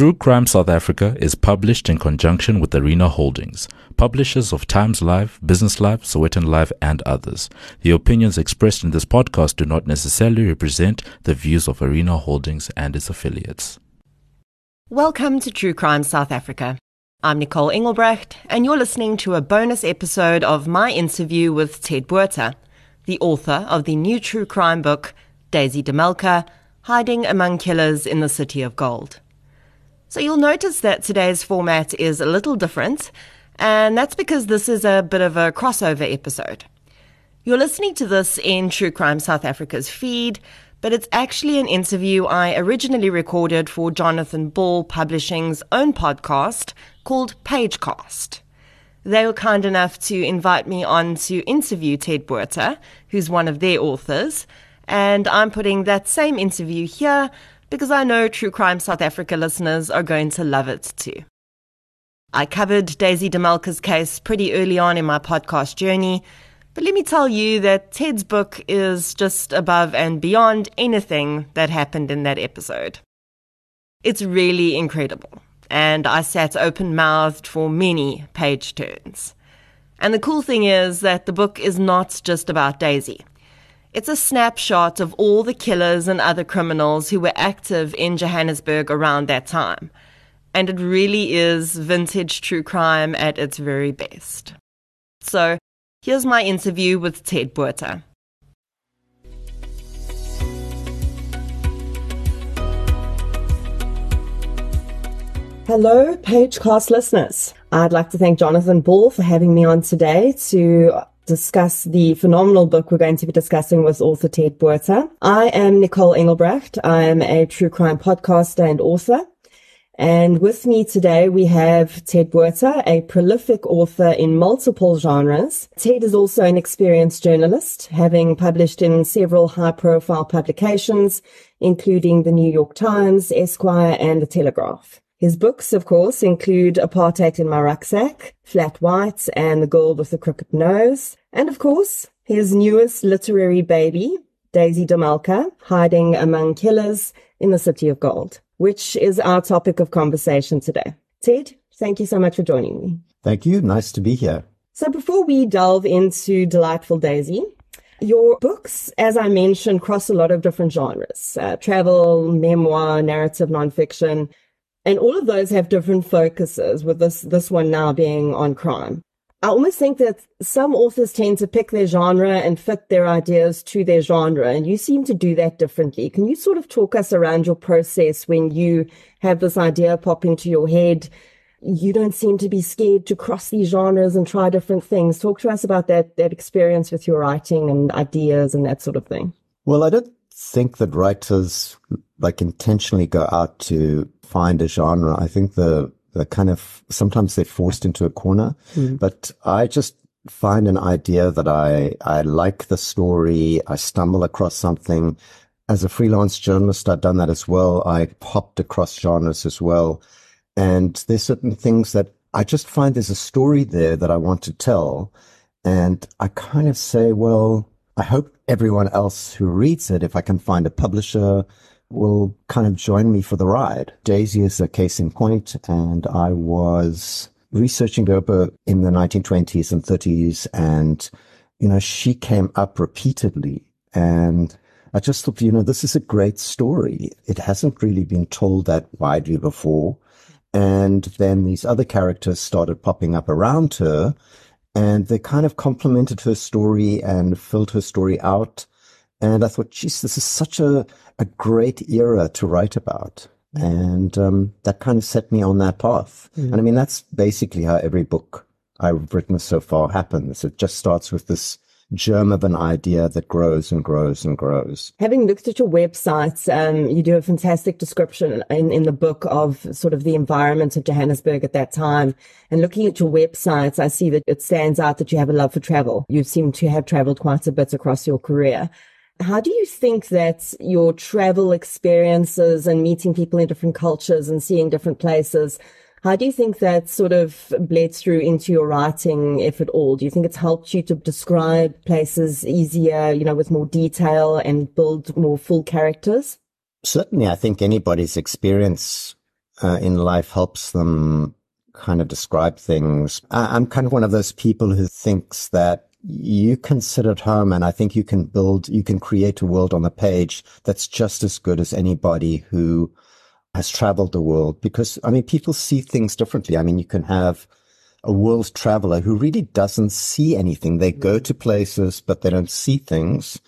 True Crime South Africa is published in conjunction with Arena Holdings, publishers of Times Live, Business Live, Sowetan Live, and others. The opinions expressed in this podcast do not necessarily represent the views of Arena Holdings and its affiliates. Welcome to True Crime South Africa. I'm Nicole Engelbrecht, and you're listening to a bonus episode of my interview with Ted Botha, the author of the new true crime book, Daisy DeMelker Hiding Among Killers in the City of Gold. So you'll notice that today's format is a little different, and that's because this is a bit of a crossover episode. You're listening to this in True Crime South Africa's feed, but it's actually an interview I originally recorded for Jonathan Ball Publishing's own podcast called Pagecast. They were kind enough to invite me on to interview Ted Botha, who's one of their authors, and I'm putting that same interview here because I know True Crime South Africa listeners are going to love it too. I covered Daisy DeMelker's case pretty early on in my podcast journey, but let me tell you that Ted's book is just above and beyond anything that happened in that episode. It's really incredible, and I sat open mouthed for many page turns. And the cool thing is that the book is not just about Daisy. It's a snapshot of all the killers and other criminals who were active in Johannesburg around that time. And it really is vintage true crime at its very best. So, here's my interview with Ted Botha. Hello, Pagecast listeners. I'd like to thank Jonathan Ball for having me on today to discuss the phenomenal book we're going to be discussing with author Ted Botha. I am Nicole Engelbrecht. I am a true crime podcaster and author. And with me today, we have Ted Botha, a prolific author in multiple genres. Ted is also an experienced journalist, having published in several high profile publications, including the New York Times, Esquire, and the Telegraph. His books, of course, include Apartheid in My Rucksack, Flat White, and The Girl with the Crooked Nose. And of course, his newest literary baby, Daisy DeMelker, Hiding Among Killers in the City of Gold, which is our topic of conversation today. Ted, thank you so much for joining me. Thank you. Nice to be here. So before we delve into Delightful Daisy, your books, as I mentioned, cross a lot of different genres uh, travel, memoir, narrative, nonfiction. And all of those have different focuses with this, this one now being on crime. I almost think that some authors tend to pick their genre and fit their ideas to their genre, and you seem to do that differently. Can you sort of talk us around your process when you have this idea pop into your head? You don't seem to be scared to cross these genres and try different things. Talk to us about that, that experience with your writing and ideas and that sort of thing. Well, I don't think that writers like intentionally go out to find a genre. I think the, the kind of, sometimes they're forced into a corner, mm. but I just find an idea that I, I like the story. I stumble across something. As a freelance journalist, I've done that as well. I popped across genres as well. And there's certain things that I just find there's a story there that I want to tell. And I kind of say, well, I hope everyone else who reads it, if I can find a publisher will kind of join me for the ride. Daisy is a case in point, and I was researching Durban in the 1920s and 30s, and you know she came up repeatedly, and I just thought, you know, this is a great story. It hasn't really been told that widely before. And then these other characters started popping up around her and they kind of complemented her story and filled her story out. And I thought, geez, this is such a, a great era to write about. And um, that kind of set me on that path. Mm. And I mean, that's basically how every book I've written so far happens. It just starts with this germ of an idea that grows and grows and grows. Having looked at your website, um, you do a fantastic description in, in the book of sort of the environment of Johannesburg at that time. And looking at your website, I see that it stands out that you have a love for travel. You seem to have traveled quite a bit across your career. How do you think that your travel experiences and meeting people in different cultures and seeing different places, how do you think that sort of bled through into your writing, if at all? Do you think it's helped you to describe places easier, you know, with more detail and build more full characters? Certainly, I think anybody's experience uh, in life helps them kind of describe things. I- I'm kind of one of those people who thinks that you can sit at home and I think you can build, you can create a world on the page that's just as good as anybody who has traveled the world because I mean, people see things differently. I mean, you can have a world traveler who really doesn't see anything. They go mm. to places, but they don't see things.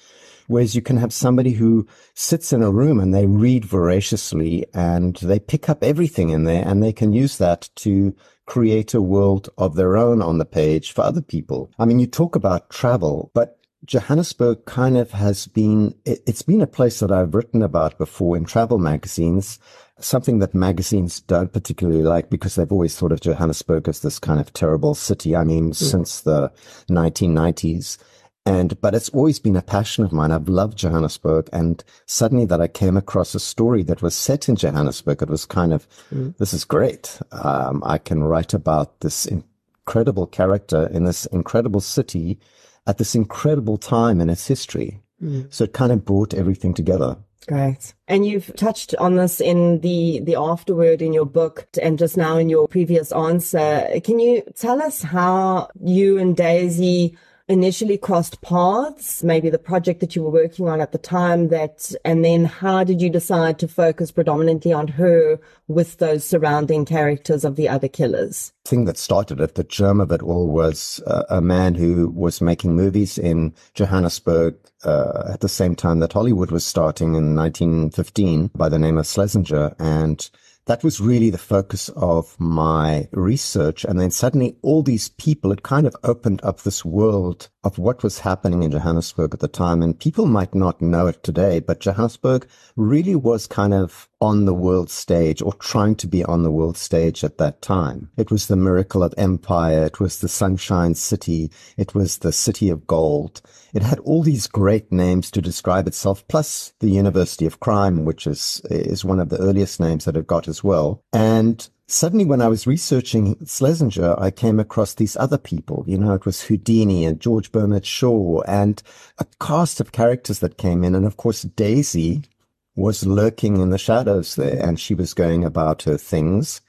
Whereas you can have somebody who sits in a room and they read voraciously and they pick up everything in there and they can use that to create a world of their own on the page for other people. I mean, you talk about travel, but Johannesburg kind of has been, it, has been a place that I've written about before in travel magazines, something that magazines don't particularly like because they've always thought of Johannesburg as this kind of terrible city. I mean, mm. since the 1990s. And, but it's always been a passion of mine. I've loved Johannesburg. And suddenly that I came across a story that was set in Johannesburg, it was kind of, mm. this is great. Um, I can write about this incredible character in this incredible city at this incredible time in its history. Mm. So it kind of brought everything together. Great. And you've touched on this in the, the afterword in your book and just now in your previous answer. Can you tell us how you and Daisy initially crossed paths, maybe the project that you were working on at the time that, and then how did you decide to focus predominantly on her with those surrounding characters of the other killers? The thing that started it, the germ of it all was uh, a man who was making movies in Johannesburg uh, at the same time that Hollywood was starting in 1915 by the name of Schlesinger. And that was really the focus of my research. And then suddenly all these people, it kind of opened up this world of what was happening in Johannesburg at the time. And people might not know it today, but Johannesburg really was kind of on the world stage or trying to be on the world stage at that time. It was the miracle of empire. It was the sunshine city. It was the city of gold. It had all these great names to describe itself, plus the University of Crime, which is, is one of the earliest names that it got as well. And suddenly when I was researching Schlesinger, I came across these other people. You know, it was Houdini and George Bernard Shaw and a cast of characters that came in. And of course, Daisy, was lurking in the shadows there and she was going about her things.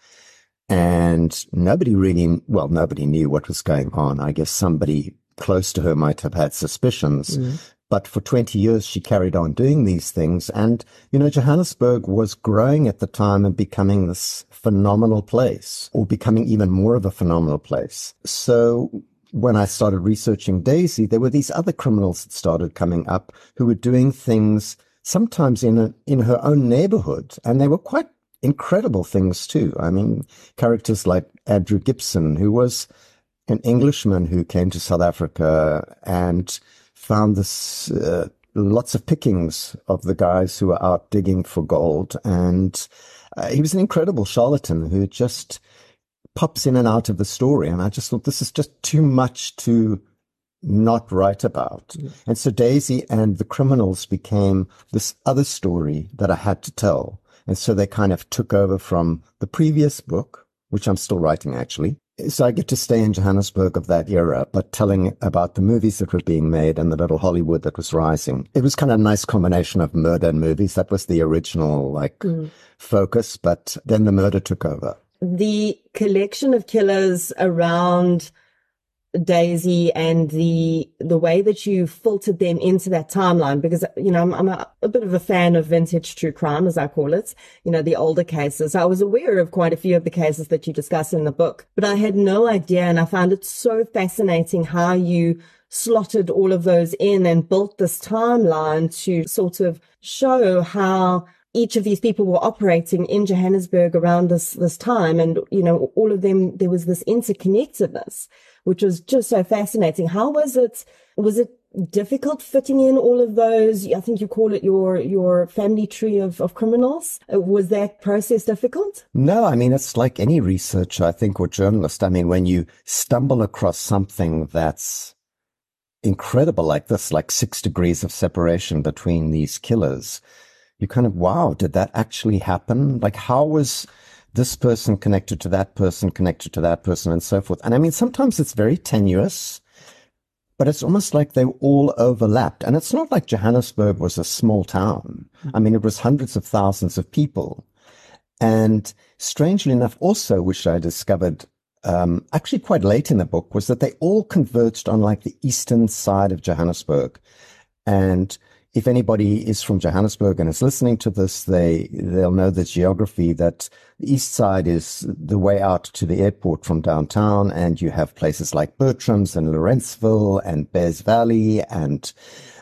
And nobody really, well, nobody knew what was going on. I guess somebody close to her might have had suspicions. Mm. But for 20 years, she carried on doing these things. And, you know, Johannesburg was growing at the time and becoming this phenomenal place or becoming even more of a phenomenal place. So when I started researching Daisy, there were these other criminals that started coming up who were doing things sometimes in a, in her own neighborhood. And they were quite incredible things too. I mean, characters like Andrew Gibson, who was an Englishman who came to South Africa and found this, uh, lots of pickings of the guys who were out digging for gold. And uh, he was an incredible charlatan who just pops in and out of the story. And I just thought this is just too much to not write about. Mm. And so Daisy and the criminals became this other story that I had to tell. And so they kind of took over from the previous book, which I'm still writing actually. So I get to stay in Johannesburg of that era, but telling about the movies that were being made and the little Hollywood that was rising. It was kind of a nice combination of murder and movies. That was the original like mm. focus, but then the murder took over. The collection of killers around Daisy and the the way that you filtered them into that timeline because you know I'm, I'm a, a, bit of a fan of vintage true crime as I call it you know the older cases. I was aware of quite a few of the cases that you discuss in the book but I had no idea and I found it so fascinating how you slotted all of those in and built this timeline to sort of show how each of these people were operating in Johannesburg around this this time. And you know all of them there was this interconnectedness which was just so fascinating. How was it? Was it difficult fitting in all of those? I think you call it your your family tree of, of criminals. Uh, was that process difficult? No, I mean it's like any researcher, I think, or journalist. I mean, when you stumble across something that's incredible like this, like six degrees of separation between these killers, you kind of wow, did that actually happen? Like how was this person connected to that person, connected to that person, and so forth. And I mean, sometimes it's very tenuous, but it's almost like they all overlapped. And it's not like Johannesburg was a small town. I mean, it was hundreds of thousands of people. And strangely enough, also, which I discovered um, actually quite late in the book, was that they all converged on like the eastern side of Johannesburg. And if anybody is from Johannesburg and is listening to this, they they'll know the geography that the east side is the way out to the airport from downtown, and you have places like Bertram's and Lorentzville and Bez Valley, and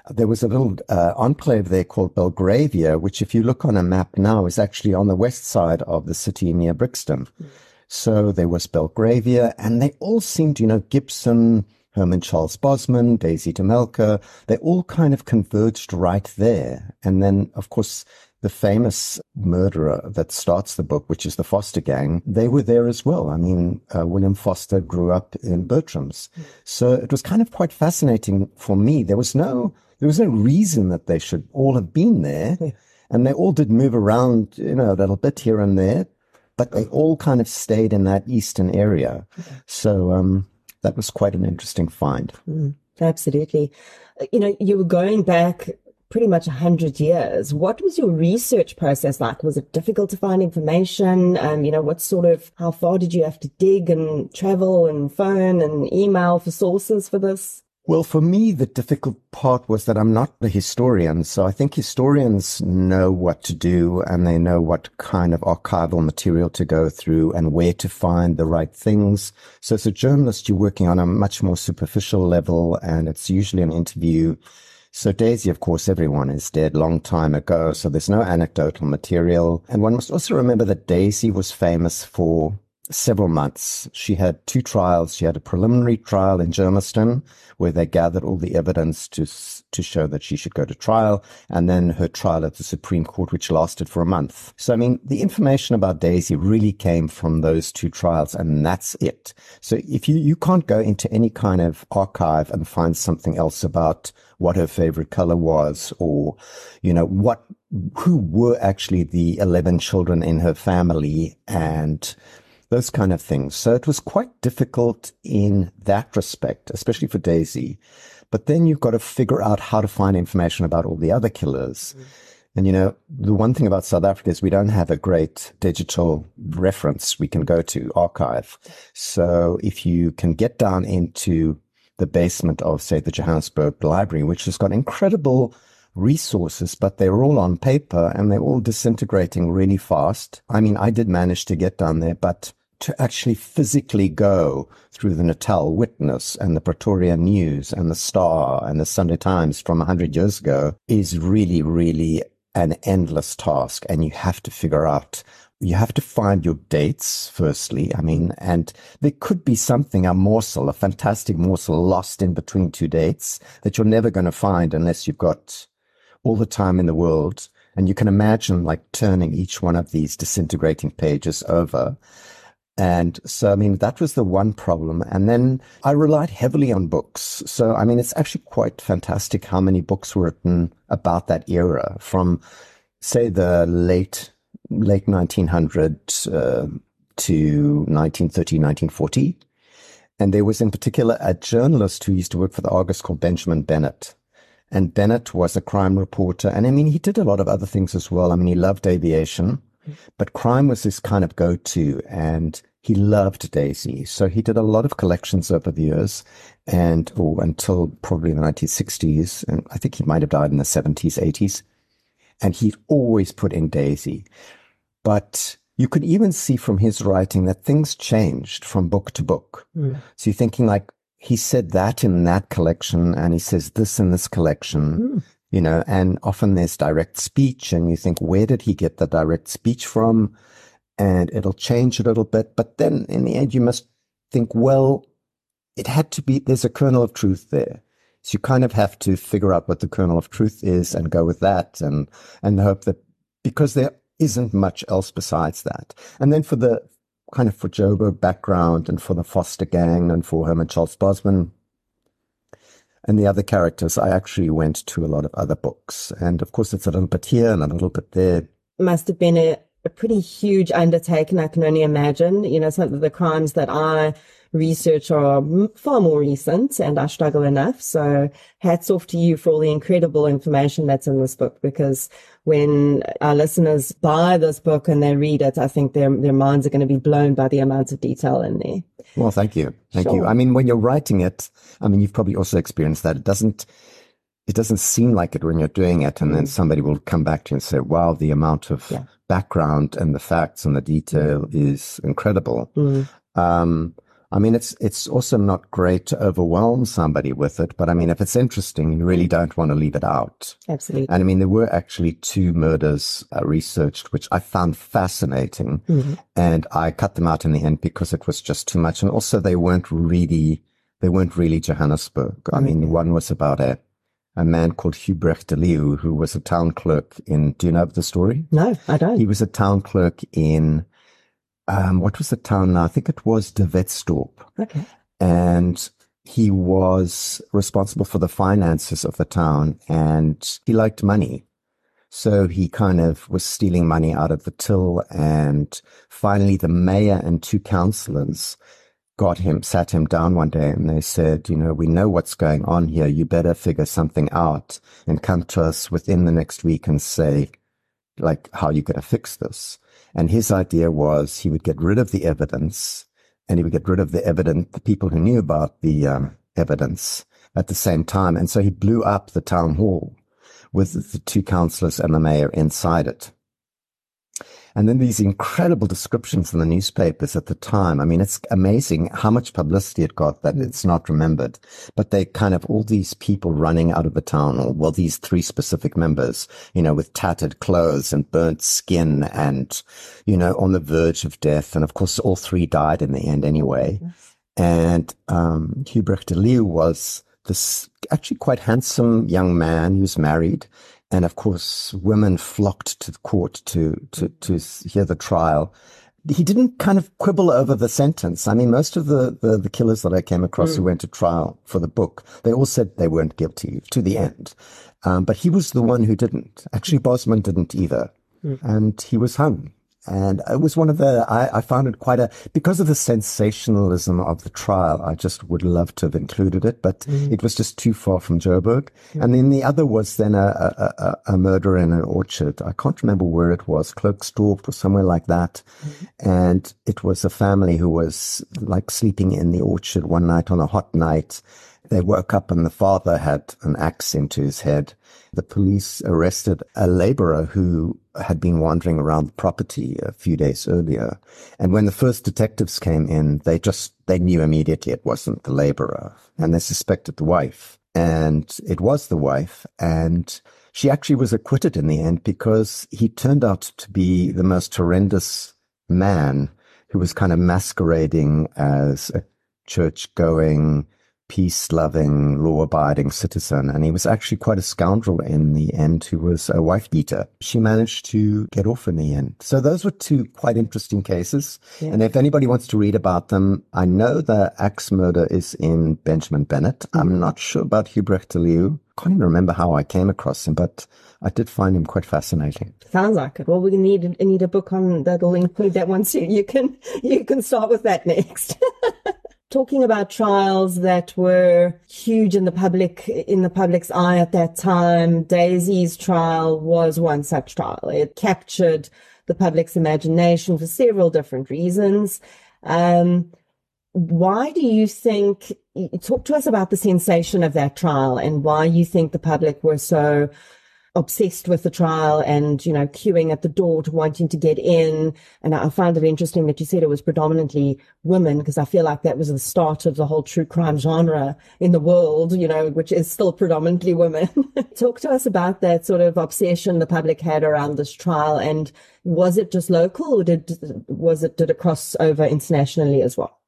there was a little uh, enclave there called Belgravia, which, if you look on a map now, is actually on the west side of the city near Brixton. Mm. So there was Belgravia, and they all seemed, you know, Gibson. Herman Charles Bosman, Daisy DeMelker, they all kind of converged right there. And then, of course, the famous murderer that starts the book, which is the Foster gang, they were there as well. I mean, uh, William Foster grew up in Bertram's. So it was kind of quite fascinating for me. There was no, there was no reason that they should all have been there. And they all did move around, you know, a little bit here and there, but they all kind of stayed in that eastern area. So, um, that was quite an interesting find. Mm, absolutely. Uh, you know, you were going back pretty much 100 years. What was your research process like? Was it difficult to find information? Um, you know, what sort of, how far did you have to dig and travel and phone and email for sources for this? Well, for me, the difficult part was that I'm not a historian. So I think historians know what to do and they know what kind of archival material to go through and where to find the right things. So as a journalist, you're working on a much more superficial level and it's usually an interview. So Daisy, of course, everyone is dead long time ago. So there's no anecdotal material. And one must also remember that Daisy was famous for several months. She had two trials. She had a preliminary trial in Germiston where they gathered all the evidence to to show that she should go to trial, and then her trial at the Supreme Court, which lasted for a month. So, I mean, the information about Daisy really came from those two trials, and that's it. So, if you you can't go into any kind of archive and find something else about what her favorite color was, or you know what who were actually the 11 children in her family and those kind of things. So it was quite difficult in that respect, especially for Daisy. But then you've got to figure out how to find information about all the other killers. Mm. And you know, the one thing about South Africa is we don't have a great digital reference we can go to archive. So if you can get down into the basement of, say, the Johannesburg Library, which has got incredible resources, but they're all on paper and they're all disintegrating really fast. I mean, I did manage to get down there, but to actually physically go through the Natal Witness and the Pretoria News and the Star and the Sunday Times from 100 years ago is really, really an endless task. And you have to figure out, you have to find your dates, firstly. I mean, and there could be something, a morsel, a fantastic morsel lost in between two dates that you're never going to find unless you've got all the time in the world. And you can imagine like turning each one of these disintegrating pages over and so, I mean, that was the one problem. And then I relied heavily on books. So, I mean, it's actually quite fantastic how many books were written about that era from, say, the late, late 1900 uh, to 1930, 1940. And there was in particular a journalist who used to work for the Argus called Benjamin Bennett. And Bennett was a crime reporter. And I mean, he did a lot of other things as well. I mean, he loved aviation. But crime was his kind of go-to and he loved Daisy. So he did a lot of collections over the years and or until probably the 1960s. And I think he might have died in the 70s, 80s. And he'd always put in Daisy. But you could even see from his writing that things changed from book to book. Mm. So you're thinking like, he said that in that collection and he says this in this collection. Mm you know, and often there's direct speech and you think, where did he get the direct speech from? And it'll change a little bit. But then in the end, you must think, well, it had to be, there's a kernel of truth there. So you kind of have to figure out what the kernel of truth is and go with that and, and hope that because there isn't much else besides that. And then for the kind of for Joburg background and for the Foster gang and for Herman Charles Bosman, and the other characters, I actually went to a lot of other books. And of course, it's a little bit here and a little bit there. Must have been a a pretty huge undertaking. I can only imagine. You know, some of the crimes that I research are far more recent and I struggle enough. So hats off to you for all the incredible information that's in this book because when our listeners buy this book and they read it, I think their, their minds are going to be blown by the amount of detail in there. Well, thank you. Thank sure. you. I mean, when you're writing it, I mean, you've probably also experienced that it doesn't, it doesn't seem like it when you're doing it. And then mm. somebody will come back to you and say, wow, the amount of yeah. Background and the facts and the detail is incredible. Mm. Um, I mean, it's it's also not great to overwhelm somebody with it, but I mean, if it's interesting, you really don't want to leave it out. Absolutely. And I mean, there were actually two murders uh, researched, which I found fascinating, mm-hmm. and I cut them out in the end because it was just too much, and also they weren't really they weren't really Johannesburg. Mm-hmm. I mean, one was about a a man called Hubrecht de Leeuw, who was a town clerk in. Do you know the story? No, I don't. He was a town clerk in um, what was the town now? I think it was De Wetsdorp. Okay. And he was responsible for the finances of the town and he liked money. So he kind of was stealing money out of the till. And finally, the mayor and two councillors got him, sat him down one day and they said, you know, we know what's going on here. You better figure something out and come to us within the next week and say, like, how are you going to fix this? And his idea was he would get rid of the evidence and he would get rid of the evidence, the people who knew about the um, evidence at the same time. And so he blew up the town hall with the two councillors and the mayor inside it. And then these incredible descriptions in the newspapers at the time. I mean, it's amazing how much publicity it got that it's not remembered. But they kind of all these people running out of the town, or well, these three specific members, you know, with tattered clothes and burnt skin and, you know, on the verge of death. And of course, all three died in the end anyway. And um, Hubrecht de Leeuw was this actually quite handsome young man who's married and of course, women flocked to the court to, to, to hear the trial. He didn't kind of quibble over the sentence. I mean, most of the, the, the killers that I came across mm. who went to trial for the book, they all said they weren't guilty to the end. Um, but he was the one who didn't. Actually, Bosman didn't either. Mm. And he was hung. And it was one of the, I, I, found it quite a, because of the sensationalism of the trial, I just would love to have included it, but mm. it was just too far from Joburg. Mm. And then the other was then a, a, a, murder in an orchard. I can't remember where it was, Klerksdorp or somewhere like that. Mm. And it was a family who was like sleeping in the orchard one night on a hot night. They woke up and the father had an axe into his head the police arrested a laborer who had been wandering around the property a few days earlier. And when the first detectives came in, they just, they knew immediately it wasn't the laborer and they suspected the wife. And it was the wife. And she actually was acquitted in the end because he turned out to be the most horrendous man who was kind of masquerading as a church going, peace loving, law abiding citizen. And he was actually quite a scoundrel in the end who was a wife beater. She managed to get off in the end. So those were two quite interesting cases. Yeah. And if anybody wants to read about them, I know the axe murder is in Benjamin Bennett. Mm-hmm. I'm not sure about Hubrecht de Leeuw. Can't even remember how I came across him, but I did find him quite fascinating. Sounds like it. Well, we need need a book on that'll include that one soon. You can you can start with that next. talking about trials that were huge in the public in the public's eye at that time daisy's trial was one such trial. It captured the public's imagination for several different reasons. Um, why do you think talk to us about the sensation of that trial and why you think the public were so obsessed with the trial and, you know, queuing at the door to wanting to get in. And I found it interesting that you said it was predominantly women because I feel like that was the start of the whole true crime genre in the world, you know, which is still predominantly women. Talk to us about that sort of obsession the public had around this trial and was it just local or did, was it, did it cross over internationally as well?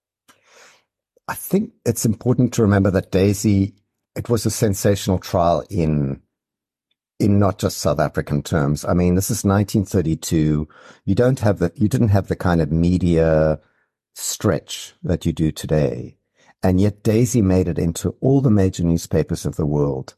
I think it's important to remember that Daisy, it was a sensational trial in in not just South African terms. I mean, this is 1932. You don't have the, you didn't have the kind of media stretch that you do today. And yet Daisy made it into all the major newspapers of the world.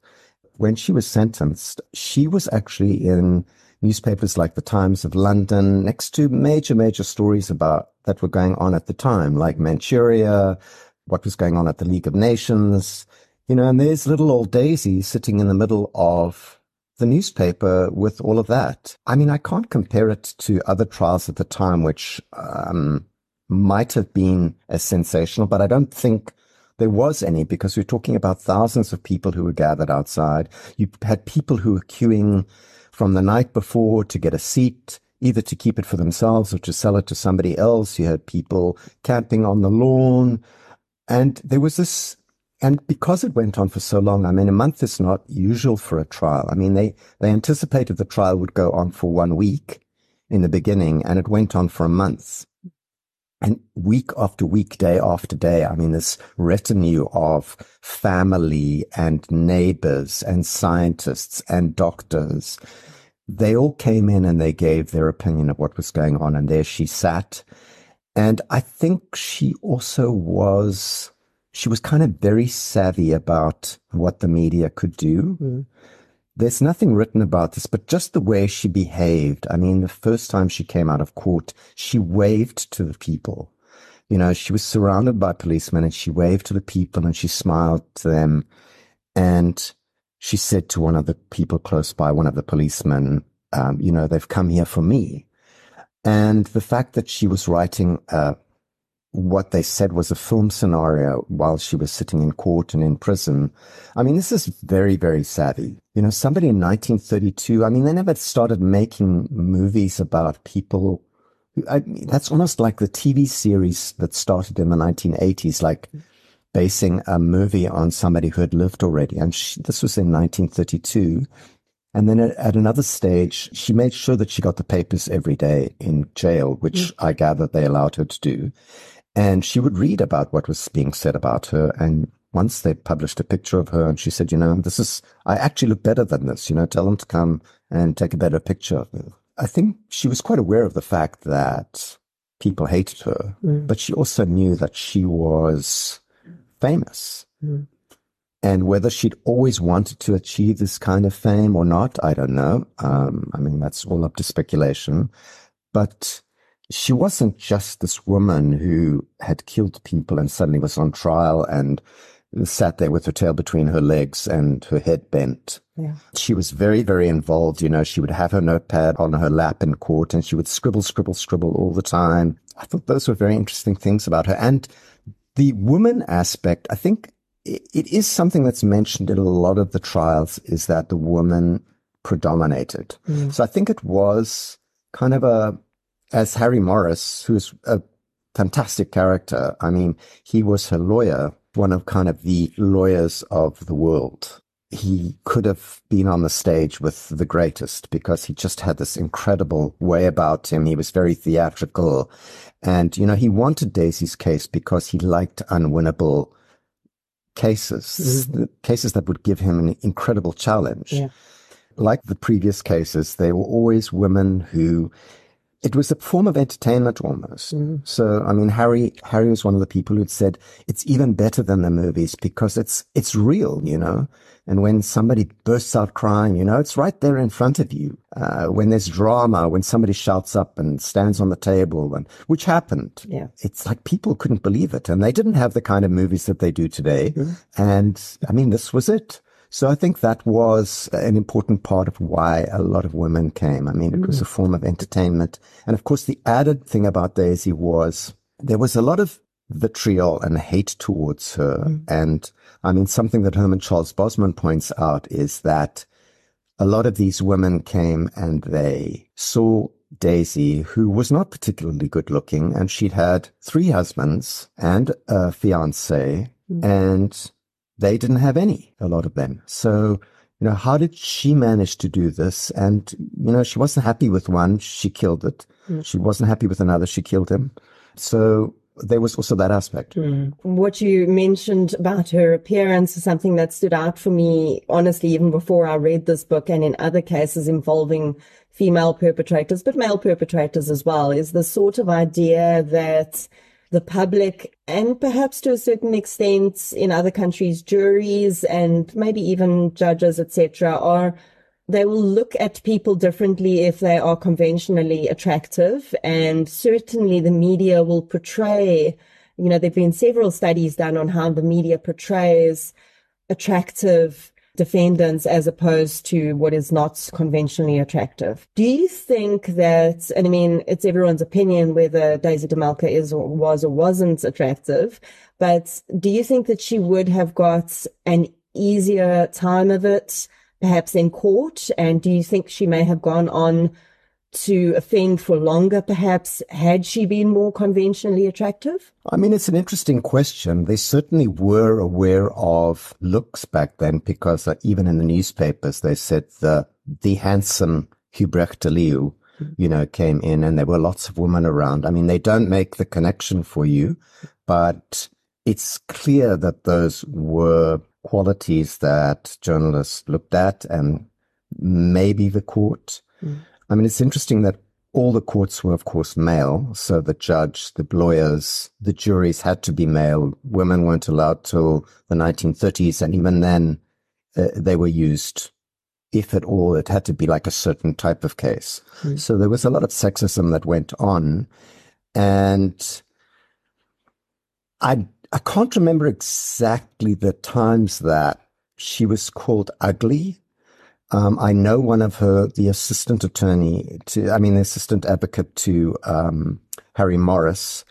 When she was sentenced, she was actually in newspapers like the Times of London, next to major, major stories about that were going on at the time, like Manchuria, what was going on at the League of Nations, you know, and there's little old Daisy sitting in the middle of the newspaper with all of that. I mean, I can't compare it to other trials at the time, which um, might have been as sensational, but I don't think there was any because we're talking about thousands of people who were gathered outside. You had people who were queuing from the night before to get a seat, either to keep it for themselves or to sell it to somebody else. You had people camping on the lawn. And there was this, and because it went on for so long, I mean, a month is not usual for a trial. I mean, they, they anticipated the trial would go on for one week in the beginning and it went on for a month. And week after week, day after day, I mean, this retinue of family and neighbors and scientists and doctors, they all came in and they gave their opinion of what was going on. And there she sat. And I think she also was, she was kind of very savvy about what the media could do. Mm there's nothing written about this, but just the way she behaved. I mean, the first time she came out of court, she waved to the people. You know, she was surrounded by policemen and she waved to the people and she smiled to them. And she said to one of the people close by, one of the policemen, um, you know, they've come here for me. And the fact that she was writing uh, what they said was a film scenario while she was sitting in court and in prison. I mean, this is very, very savvy. You know, somebody in 1932, I mean, they never started making movies about people. I, that's almost like the TV series that started in the 1980s, like basing a movie on somebody who had lived already. And she, this was in 1932. And then at, at, another stage, she made sure that she got the papers every day in jail, which mm. I gather they allowed her to do. And she would read about what was being said about her. And once they published a picture of her and she said, you know, this is, I actually look better than this, you know, tell them to come and take a better picture of me. I think she was quite aware of the fact that people hated her, mm. but she also knew that she was famous. Mm. And whether she'd always wanted to achieve this kind of fame or not, I don't know. Um, I mean, that's all up to speculation. But she wasn't just this woman who had killed people and suddenly was on trial and sat there with her tail between her legs and her head bent. Yeah. She was very, very involved. You know, she would have her notepad on her lap in court and she would scribble, scribble, scribble all the time. I thought those were very interesting things about her. And the woman aspect, I think it is something that's mentioned in a lot of the trials is that the woman predominated. Mm. So I think it was kind of a as Harry Morris, who's a fantastic character. I mean, he was her lawyer, one of kind of the lawyers of the world. He could have been on the stage with the greatest because he just had this incredible way about him. He was very theatrical. And, you know, he wanted Daisy's case because he liked unwinnable cases, mm-hmm. cases that would give him an incredible challenge. Yeah. Like the previous cases, they were always women who it was a form of entertainment almost. Mm. So, I mean, Harry, Harry was one of the people who'd said it's even better than the movies because it's, it's real, you know? And when somebody bursts out crying, you know, it's right there in front of you. Uh, when there's drama, when somebody shouts up and stands on the table and, which happened. Yeah. It's like people couldn't believe it and they didn't have the kind of movies that they do today. Mm. And I mean, this was it. So I think that was an important part of why a lot of women came. I mean, it was a form of entertainment. And of course, the added thing about Daisy was there was a lot of vitriol and hate towards her. Mm. And I mean, something that Herman Charles Bosman points out is that a lot of these women came and they saw Daisy, who was not particularly good looking, and she'd had three husbands and a fiance, mm. and they didn't have any, a lot of them. So, you know, how did she manage to do this? And, you know, she wasn't happy with one, she killed it. Mm. She wasn't happy with another, she killed him. So there was also that aspect. Mm. What you mentioned about her appearance is something that stood out for me, honestly, even before I read this book and in other cases involving female perpetrators, but male perpetrators as well, is the sort of idea that the public and perhaps to a certain extent in other countries, juries and maybe even judges, etc., are they will look at people differently if they are conventionally attractive. And certainly the media will portray, you know, there have been several studies done on how the media portrays attractive defendants as opposed to what is not conventionally attractive. Do you think that, and I mean, it's everyone's opinion whether Daisy DeMelker is or was or wasn't attractive, but do you think that she would have got an easier time of it, perhaps in court? And do you think she may have gone on to offend for longer, perhaps, had she been more conventionally attractive? I mean, it's an interesting question. They certainly were aware of looks back then because uh, even in the newspapers, they said the, the handsome Hubrecht de Leeuw, you know, came in and there were lots of women around. I mean, they don't make the connection for you, but it's clear that those were qualities that journalists looked at and maybe the court. Mm. I mean, it's interesting that all the courts were, of course, male. So the judge, the lawyers, the juries had to be male. Women weren't allowed till the 1930s. And even then, uh, they were used, if at all, it had to be like a certain type of case. Mm. So there was a lot of sexism that went on. And I, I can't remember exactly the times that she was called ugly um, I know one of her, the assistant attorney to, I mean, the assistant advocate to um, Harry Morris,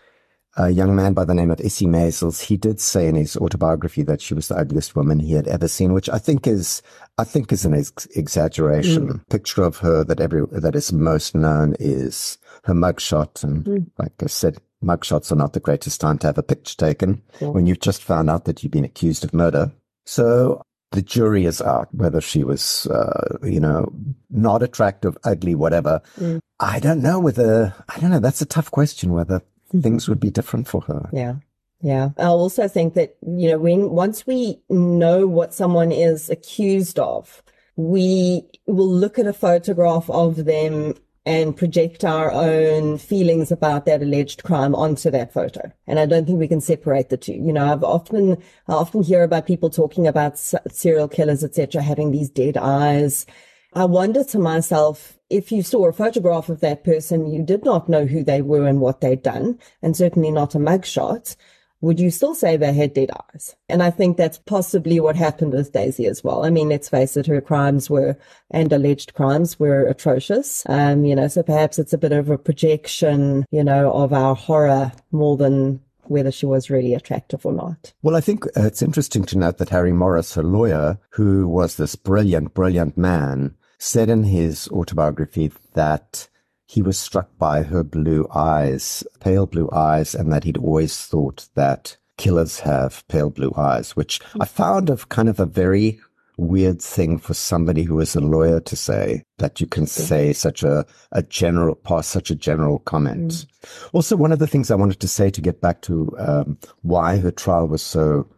a young man by the name of Issy Maisels. He did say in his autobiography that she was the ugliest woman he had ever seen, which I think is, I think is an ex- exaggeration. Mm. Picture of her that every that is most known is her mugshot, and mm. like I said, mugshots are not the greatest time to have a picture taken when you've just found out that you've been accused of murder. So the jury is out whether she was, uh, you know, not attractive, ugly, whatever. Mm. I don't know whether, I don't know. That's a tough question whether mm-hmm. things would be different for her. Yeah. Yeah. I also think that, you know, when, once we know what someone is accused of, we will look at a photograph of them and project our own feelings about that alleged crime onto that photo. And I don't think we can separate the two. You know, I've often, I often hear about people talking about serial killers, etc., having these dead eyes. I wonder to myself, if you saw a photograph of that person, you did not know who they were and what they'd done, and certainly not a mugshot would you still say they had dead eyes? And I think that's possibly what happened with Daisy as well. I mean, let's face it, her crimes were, and alleged crimes were atrocious. Um, you know, so perhaps it's a bit of a projection, you know, of our horror more than whether she was really attractive or not. Well, I think uh, it's interesting to note that Harry Morris, her lawyer, who was this brilliant, brilliant man, said in his autobiography that he was struck by her blue eyes, pale blue eyes, and that he'd always thought that killers have pale blue eyes, which I found of kind of a very weird thing for somebody who is a lawyer to say that you can say such a, a general pass such a general comment. Mm. Also, one of the things I wanted to say to get back to um, why her trial was so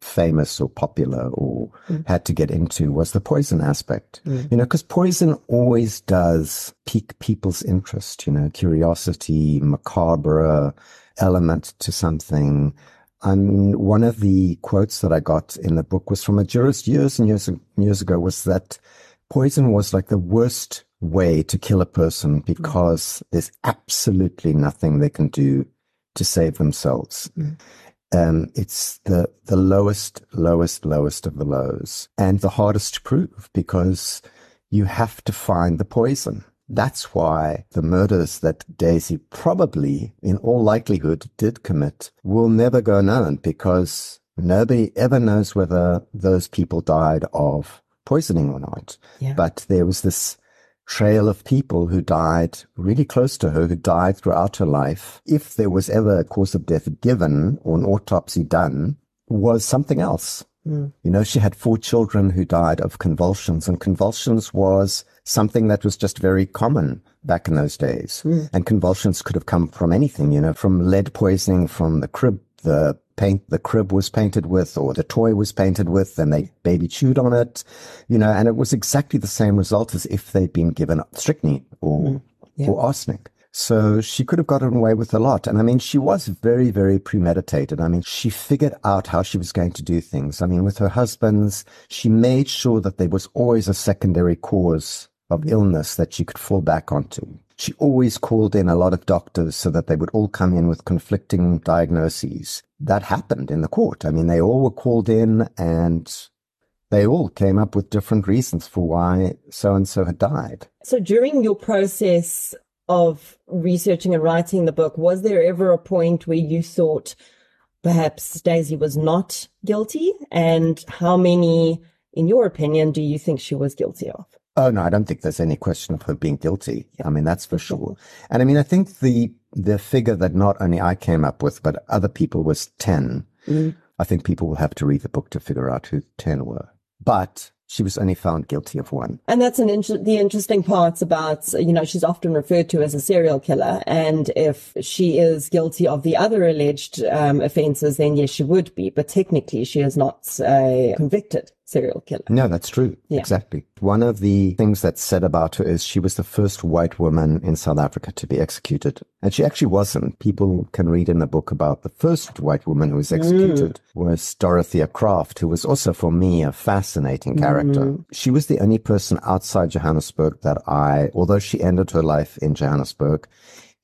famous or popular or mm. had to get into was the poison aspect. Mm. You know, because poison always does pique people's interest, you know, curiosity, macabre element to something. I mean, one of the quotes that I got in the book was from a jurist years and years, years ago was that poison was like the worst way to kill a person because mm. there's absolutely nothing they can do to save themselves. Mm. Um, it's the, the lowest, lowest, lowest of the lows and the hardest to prove because you have to find the poison. That's why the murders that Daisy probably, in all likelihood, did commit will never go known because nobody ever knows whether those people died of poisoning or not. Yeah. But there was this trail of people who died really close to her, who died throughout her life. If there was ever a cause of death given or an autopsy done, was something else. Mm. You know, she had four children who died of convulsions, and convulsions was something that was just very common back in those days. Mm. And convulsions could have come from anything, you know, from lead poisoning, from the crib, the paint the crib was painted with or the toy was painted with and they baby chewed on it, you know, and it was exactly the same result as if they'd been given strychnine or, mm, yeah. or arsenic. So she could have gotten away with a lot. And I mean, she was very, very premeditated. I mean, she figured out how she was going to do things. I mean, with her husbands, she made sure that there was always a secondary cause of illness that she could fall back onto. She always called in a lot of doctors so that they would all come in with conflicting diagnoses. That happened in the court. I mean, they all were called in and they all came up with different reasons for why so and so had died. So during your process of researching and writing the book, was there ever a point where you thought perhaps Daisy was not guilty? And how many, in your opinion, do you think she was guilty of? Oh no, I don't think there's any question of her being guilty. I mean, that's for sure. And I mean, I think the the figure that not only I came up with, but other people was 10. Mm. I think people will have to read the book to figure out who 10 were. But she was only found guilty of one. And that's an inter- the interesting parts about, you know, she's often referred to as a serial killer. And if she is guilty of the other alleged um, offenses, then yes, she would be. But technically, she is not uh, convicted serial killer. No, that's true. Yeah. Exactly. One of the things that's said about her is she was the first white woman in South Africa to be executed. And she actually wasn't. People can read in the book about the first white woman who was executed mm. was Dorothea Kraft, who was also for me a fascinating character. Mm. She was the only person outside Johannesburg that I, although she ended her life in Johannesburg,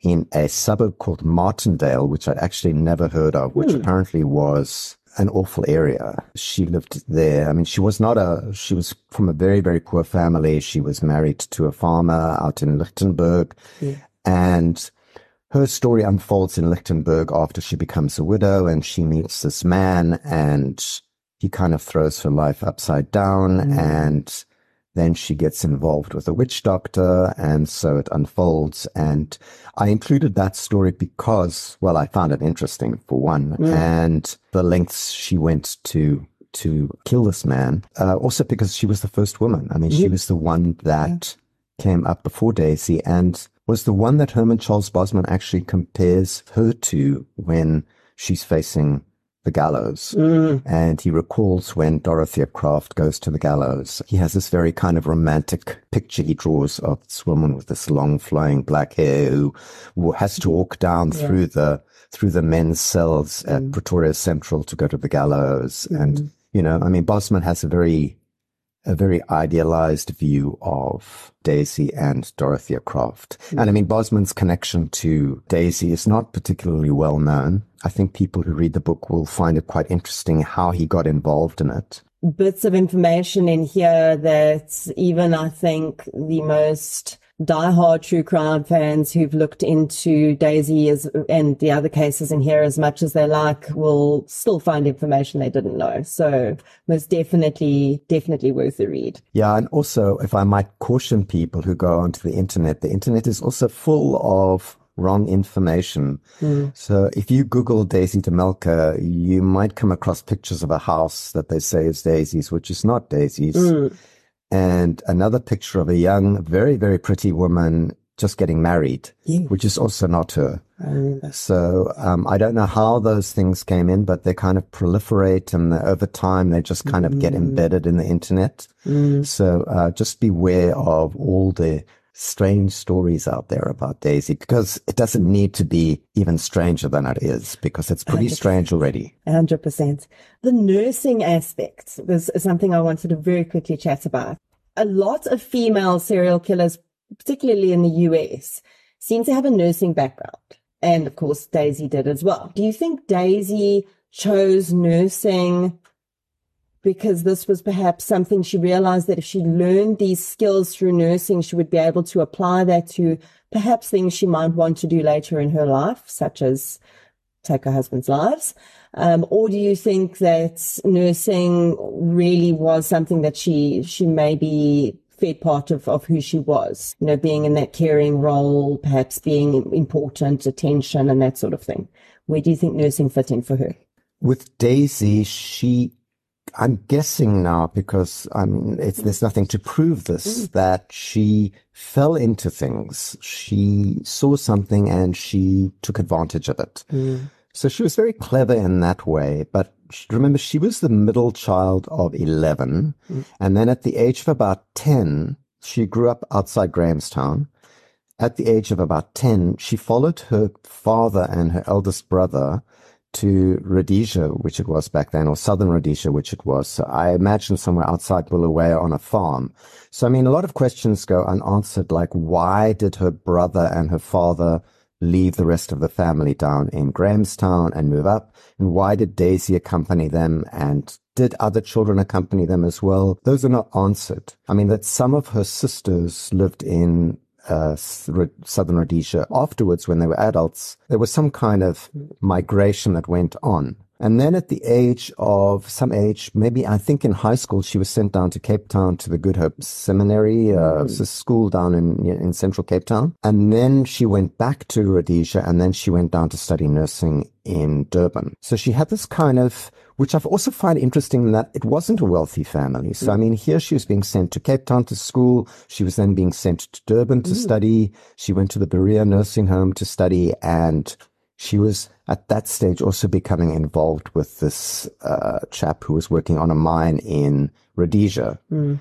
in a suburb called Martindale, which I'd actually never heard of, which mm. apparently was an awful area. She lived there. I mean, she was not a, she was from a very, very poor family. She was married to a farmer out in Lichtenburg. Yeah. And her story unfolds in Lichtenburg after she becomes a widow and she meets this man and he kind of throws her life upside down mm. and then she gets involved with a witch doctor, and so it unfolds. And I included that story because, well, I found it interesting for one, mm. and the lengths she went to to kill this man. Uh, also because she was the first woman. I mean, she was the one that yeah. came up before Daisy and was the one that Herman Charles Bosman actually compares her to when she's facing the gallows. Mm. And he recalls when Dorothea Kraft goes to the gallows. He has this very kind of romantic picture he draws of this woman with this long flowing black hair who, has to walk down yeah. through the through the men's cells at mm. Pretoria Central to go to the gallows. Mm. And, you know, I mean, Bosman has a very a very idealized view of Daisy and Dorothea Croft. Mm. And I mean, Bosman's connection to Daisy is not particularly well known. I think people who read the book will find it quite interesting how he got involved in it. Bits of information in here that even I think the most diehard true crime fans who've looked into Daisy as, and the other cases in here as much as they like will still find information they didn't know. So most definitely, definitely worth a read. Yeah. And also, if I might caution people who go onto the internet, the internet is also full of wrong information. Mm. So if you Google Daisy DeMelker, you might come across pictures of a house that they say is Daisy's, which is not Daisy's. Mm and another picture of a young, very, very pretty woman just getting married, yeah. which is also not her. So um, I don't know how those things came in, but they kind of proliferate, and over time they just kind of get mm. embedded in the internet. Mm. So uh, just beware of all the strange stories out there about Daisy because it doesn't need to be even stranger than it is because it's pretty 100. strange already. 100%. The nursing aspect was something I wanted to very quickly chat about. A lot of female serial killers, particularly in the US, seem to have a nursing background. And of course, Daisy did as well. Do you think Daisy chose nursing because this was perhaps something she realized that if she learned these skills through nursing, she would be able to apply that to perhaps things she might want to do later in her life, such as take her husband's lives. Um, or do you think that nursing really was something that she, she maybe fed part of, of who she was, you know, being in that caring role, perhaps being important, attention and that sort of thing. Where do you think nursing fit in for her? With Daisy, she I'm guessing now because mean, there's nothing to prove this mm. that she fell into things. She saw something and she took advantage of it. Mm. So she was very clever in that way. But remember, she was the middle child of 11. Mm. And then at the age of about 10, she grew up outside Grahamstown. at the age of about 10, she followed her father and her eldest brother to Rhodesia, which it was back then, or southern Rhodesia, which it was. So I imagine somewhere outside Bulawayo on a farm. So, I mean, a lot of questions go unanswered, like why did her brother and her father leave the rest of the family down in Grahamstown and move up? And why did Daisy accompany them? And did other children accompany them as well? Those are not answered. I mean, that some of her sisters lived in uh, southern Rhodesia afterwards when they were adults, there was some kind of migration that went on. And then at the age of some age, maybe I think in high school, she was sent down to Cape Town to the Good Hope Seminary, uh, mm. a school down in, in central Cape Town. And then she went back to Rhodesia and then she went down to study nursing in Durban. So she had this kind of which I've also find interesting in that it wasn't a wealthy family. So, I mean, here she was being sent to Cape Town to school. She was then being sent to Durban to mm. study. She went to the Berea nursing home to study. And she was at that stage also becoming involved with this uh, chap who was working on a mine in Rhodesia. Mm.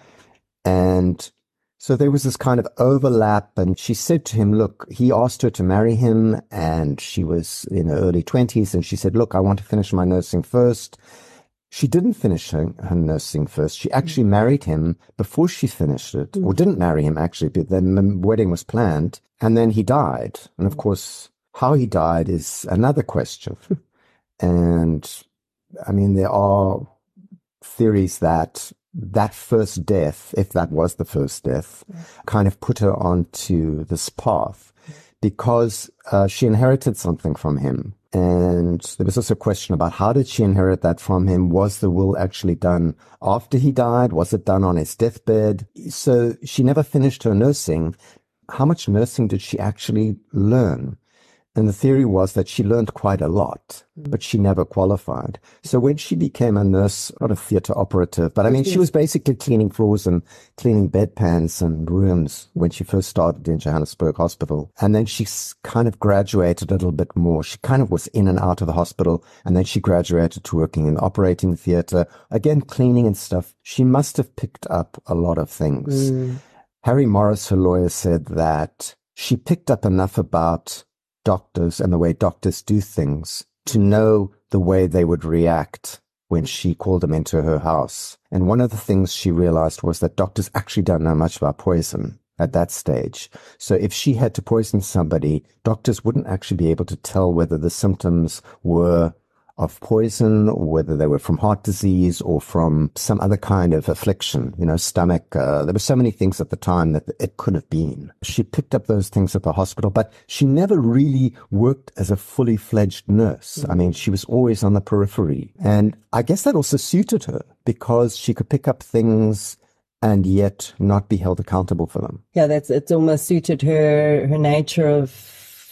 And so there was this kind of overlap, and she said to him, Look, he asked her to marry him, and she was in her early 20s, and she said, Look, I want to finish my nursing first. She didn't finish her, her nursing first. She actually married him before she finished it, or didn't marry him actually, but then the wedding was planned, and then he died. And of course, how he died is another question. and I mean, there are theories that that first death, if that was the first death, yeah. kind of put her onto this path because uh, she inherited something from him. And there was also a question about how did she inherit that from him? Was the will actually done after he died? Was it done on his deathbed? So she never finished her nursing. How much nursing did she actually learn? And the theory was that she learned quite a lot, mm. but she never qualified. So when she became a nurse, not a theater operative, but I mean, she was basically cleaning floors and cleaning bedpans and rooms when she first started in Johannesburg Hospital. And then she kind of graduated a little bit more. She kind of was in and out of the hospital. And then she graduated to working in operating theater, again, cleaning and stuff. She must have picked up a lot of things. Mm. Harry Morris, her lawyer, said that she picked up enough about doctors and the way doctors do things to know the way they would react when she called them into her house. And one of the things she realized was that doctors actually don't know much about poison at that stage. So if she had to poison somebody, doctors wouldn't actually be able to tell whether the symptoms were of poison, whether they were from heart disease or from some other kind of affliction, you know, stomach. Uh, there were so many things at the time that it could have been. She picked up those things at the hospital, but she never really worked as a fully fledged nurse. Mm-hmm. I mean, she was always on the periphery. And I guess that also suited her because she could pick up things and yet not be held accountable for them. Yeah, that's it's almost suited her her nature of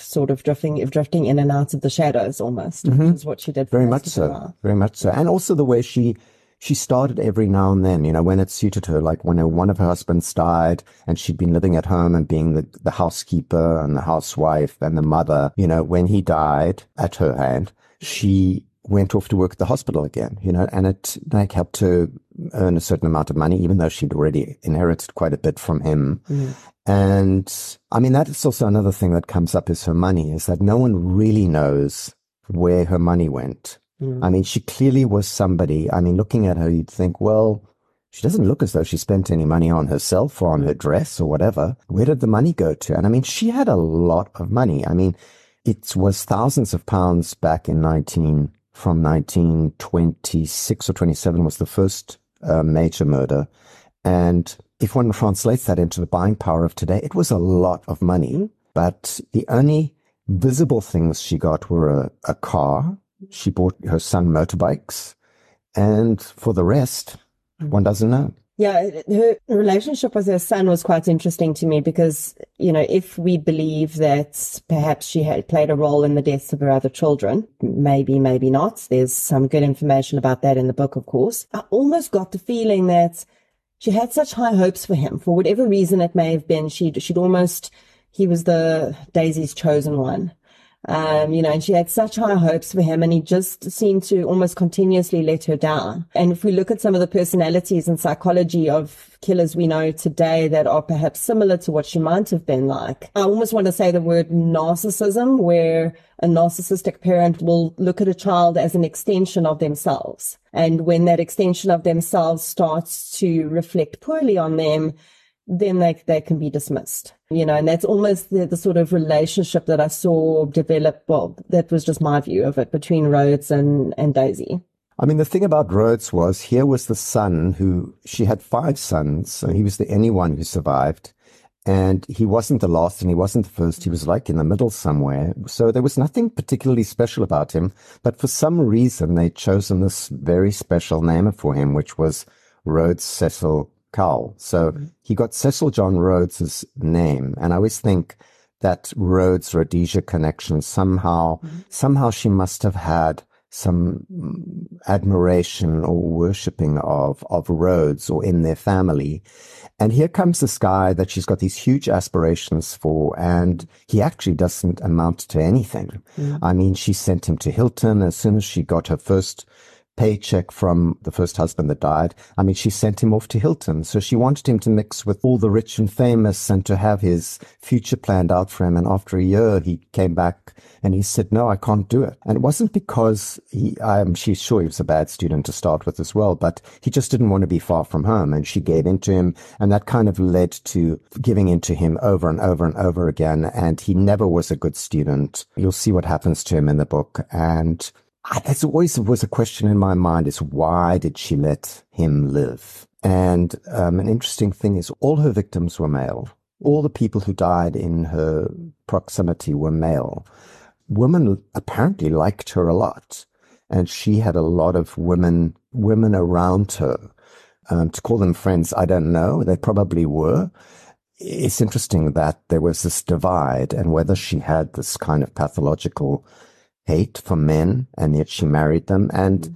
sort of drifting, drifting in and out of the shadows almost, mm-hmm. which is what she did. Very much so. Very much so. And also the way she, she started every now and then, you know, when it suited her, like when one of her husbands died and she'd been living at home and being the, the housekeeper and the housewife and the mother, you know, when he died at her hand, she went off to work at the hospital again, you know, and it like helped her earn a certain amount of money, even though she'd already inherited quite a bit from him. Mm. And I mean, that is also another thing that comes up is her money, is that no one really knows where her money went. Mm. I mean, she clearly was somebody. I mean, looking at her, you'd think, well, she doesn't look as though she spent any money on herself or on her dress or whatever. Where did the money go to? And I mean, she had a lot of money. I mean, it was thousands of pounds back in 19, from 1926 or 27 was the first uh, major murder. And if one translates that into the buying power of today, it was a lot of money. But the only visible things she got were a, a car. She bought her son motorbikes. And for the rest, one doesn't know. Yeah, her relationship with her son was quite interesting to me because, you know, if we believe that perhaps she had played a role in the deaths of her other children, maybe, maybe not. There's some good information about that in the book, of course. I almost got the feeling that she had such high hopes for him for whatever reason it may have been. She'd, she'd almost, he was the Daisy's chosen one. Um, you know, and she had such high hopes for him and he just seemed to almost continuously let her down. And if we look at some of the personalities and psychology of killers we know today that are perhaps similar to what she might have been like, I almost want to say the word narcissism, where a narcissistic parent will look at a child as an extension of themselves. And when that extension of themselves starts to reflect poorly on them, then they, they can be dismissed, you know, and that's almost the, the sort of relationship that I saw develop. Well, that was just my view of it between Rhodes and, and Daisy. I mean, the thing about Rhodes was here was the son who she had five sons. and he was the only one who survived. And he wasn't the last and he wasn't the first. He was like in the middle somewhere. So there was nothing particularly special about him. But for some reason, they'd chosen this very special name for him, which was Rhodes Cecil Cowle. So mm-hmm. he got Cecil John Rhodes's name. And I always think that Rhodes Rhodesia connection somehow, mm-hmm. somehow she must have had some admiration or worshipping of, of Rhodes or in their family. And here comes this guy that she's got these huge aspirations for, and he actually doesn't amount to anything. Mm. I mean, she sent him to Hilton as soon as she got her first paycheck from the first husband that died. I mean, she sent him off to Hilton. So she wanted him to mix with all the rich and famous and to have his future planned out for him. And after a year, he came back and he said, no, I can't do it. And it wasn't because he, I'm, she's sure he was a bad student to start with as well, but he just didn't want to be far from home. And she gave in to him. And that kind of led to giving in to him over and over and over again. And he never was a good student. You'll see what happens to him in the book. And that's always was a question in my mind is why did she let him live? And um, an interesting thing is all her victims were male. All the people who died in her proximity were male. Women apparently liked her a lot. And she had a lot of women, women around her. Um, to call them friends, I don't know. They probably were. It's interesting that there was this divide and whether she had this kind of pathological hate for men, and yet she married them. And mm.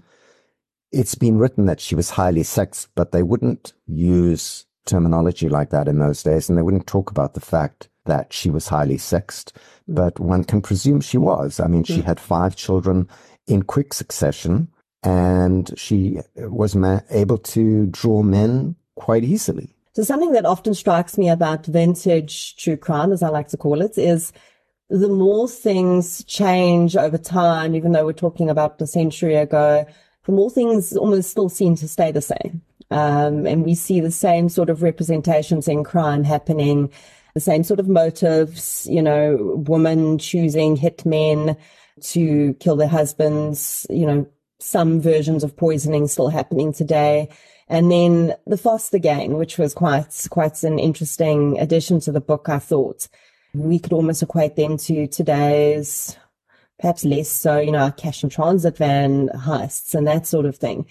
it's been written that she was highly sexed, but they wouldn't use terminology like that in those days, and they wouldn't talk about the fact that she was highly sexed. Mm. But one can presume she was. I mean, she had five children in quick succession, and she was ma- able to draw men quite easily. So something that often strikes me about vintage true crime, as I like to call it, is the more things change over time, even though we're talking about a century ago, the more things almost still seem to stay the same. Um, and we see the same sort of representations in crime happening, the same sort of motives, you know, women choosing hitmen to kill their husbands, you know, some versions of poisoning still happening today. And then the foster gang, which was quite, quite an interesting addition to the book, I thought we could almost equate them to today's, perhaps less so, you know, cash and transit van heists and that sort of thing.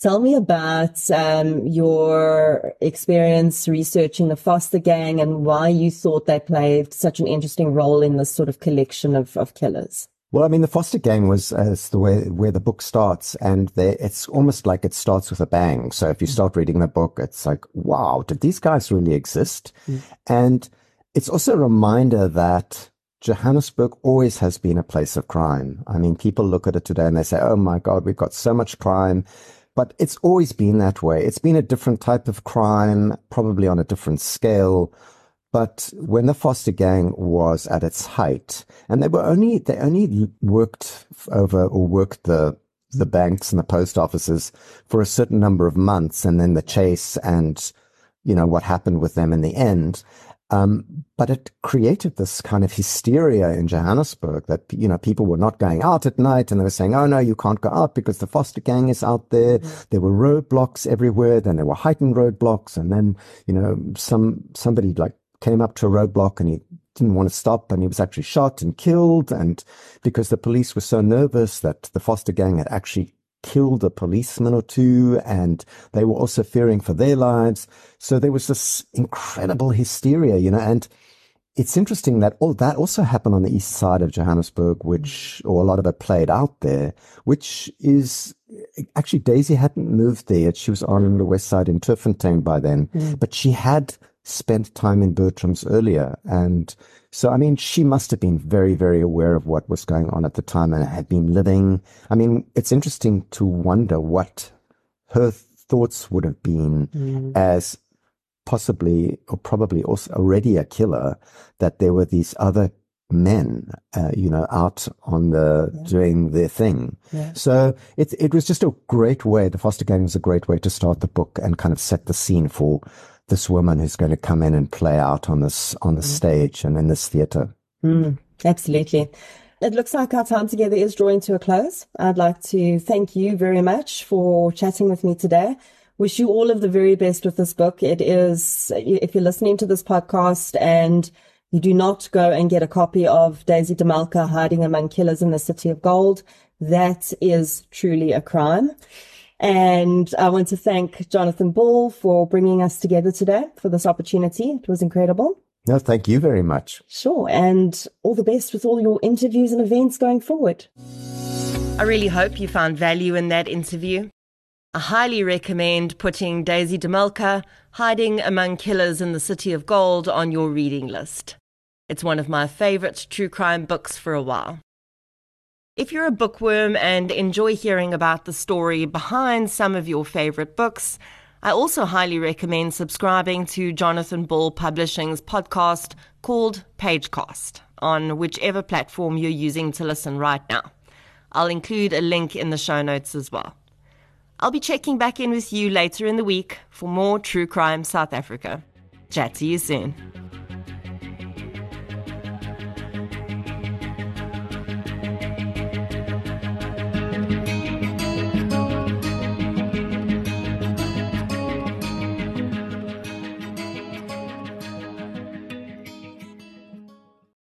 Tell me about um, your experience researching the Foster Gang and why you thought they played such an interesting role in this sort of collection of, of killers. Well, I mean, the Foster Gang was as the way where the book starts, and it's almost like it starts with a bang. So if you start reading the book, it's like, wow, did these guys really exist? Mm. And it's also a reminder that Johannesburg always has been a place of crime. I mean, people look at it today and they say, oh my God, we've got so much crime. But it's always been that way. It's been a different type of crime, probably on a different scale. But when the Foster Gang was at its height, and they were only, they only worked over or worked the, the banks and the post offices for a certain number of months and then the chase and, you know, what happened with them in the end. Um, but it created this kind of hysteria in Johannesburg that, you know, people were not going out at night and they were saying, oh no, you can't go out because the foster gang is out there. Mm-hmm. There were roadblocks everywhere. Then there were heightened roadblocks. And then, you know, some, somebody like came up to a roadblock and he didn't want to stop and he was actually shot and killed. And because the police were so nervous that the foster gang had actually killed a policeman or two and they were also fearing for their lives. So there was this incredible hysteria, you know, and it's interesting that all that also happened on the east side of Johannesburg, which, or a lot of it played out there, which is actually Daisy hadn't moved there. She was on the west side in Turffontein by then, mm. but she had spent time in Bertram's earlier. And so, I mean, she must have been very, very aware of what was going on at the time and had been living. I mean, it's interesting to wonder what her thoughts would have been mm. as possibly or probably also already a killer, that there were these other men, uh, you know, out on the yeah. doing their thing. Yeah. So it it was just a great way. The foster gang was a great way to start the book and kind of set the scene for this woman who's going to come in and play out on this on the mm. stage and in this theatre. Mm, absolutely. It looks like our time together is drawing to a close. I'd like to thank you very much for chatting with me today. Wish you all of the very best with this book. It is, if you're listening to this podcast and you do not go and get a copy of Daisy DeMelker hiding among killers in the city of gold, that is truly a crime. And I want to thank Jonathan Ball for bringing us together today for this opportunity. It was incredible. No, thank you very much. Sure. And all the best with all your interviews and events going forward. I really hope you found value in that interview. I highly recommend putting Daisy DeMelker, Hiding Among Killers in the City of Gold, on your reading list. It's one of my favorite true crime books for a while. If you're a bookworm and enjoy hearing about the story behind some of your favorite books, I also highly recommend subscribing to Jonathan Ball Publishing's podcast called Pagecast on whichever platform you're using to listen right now. I'll include a link in the show notes as well. I'll be checking back in with you later in the week for more True Crime South Africa. Chat to you soon.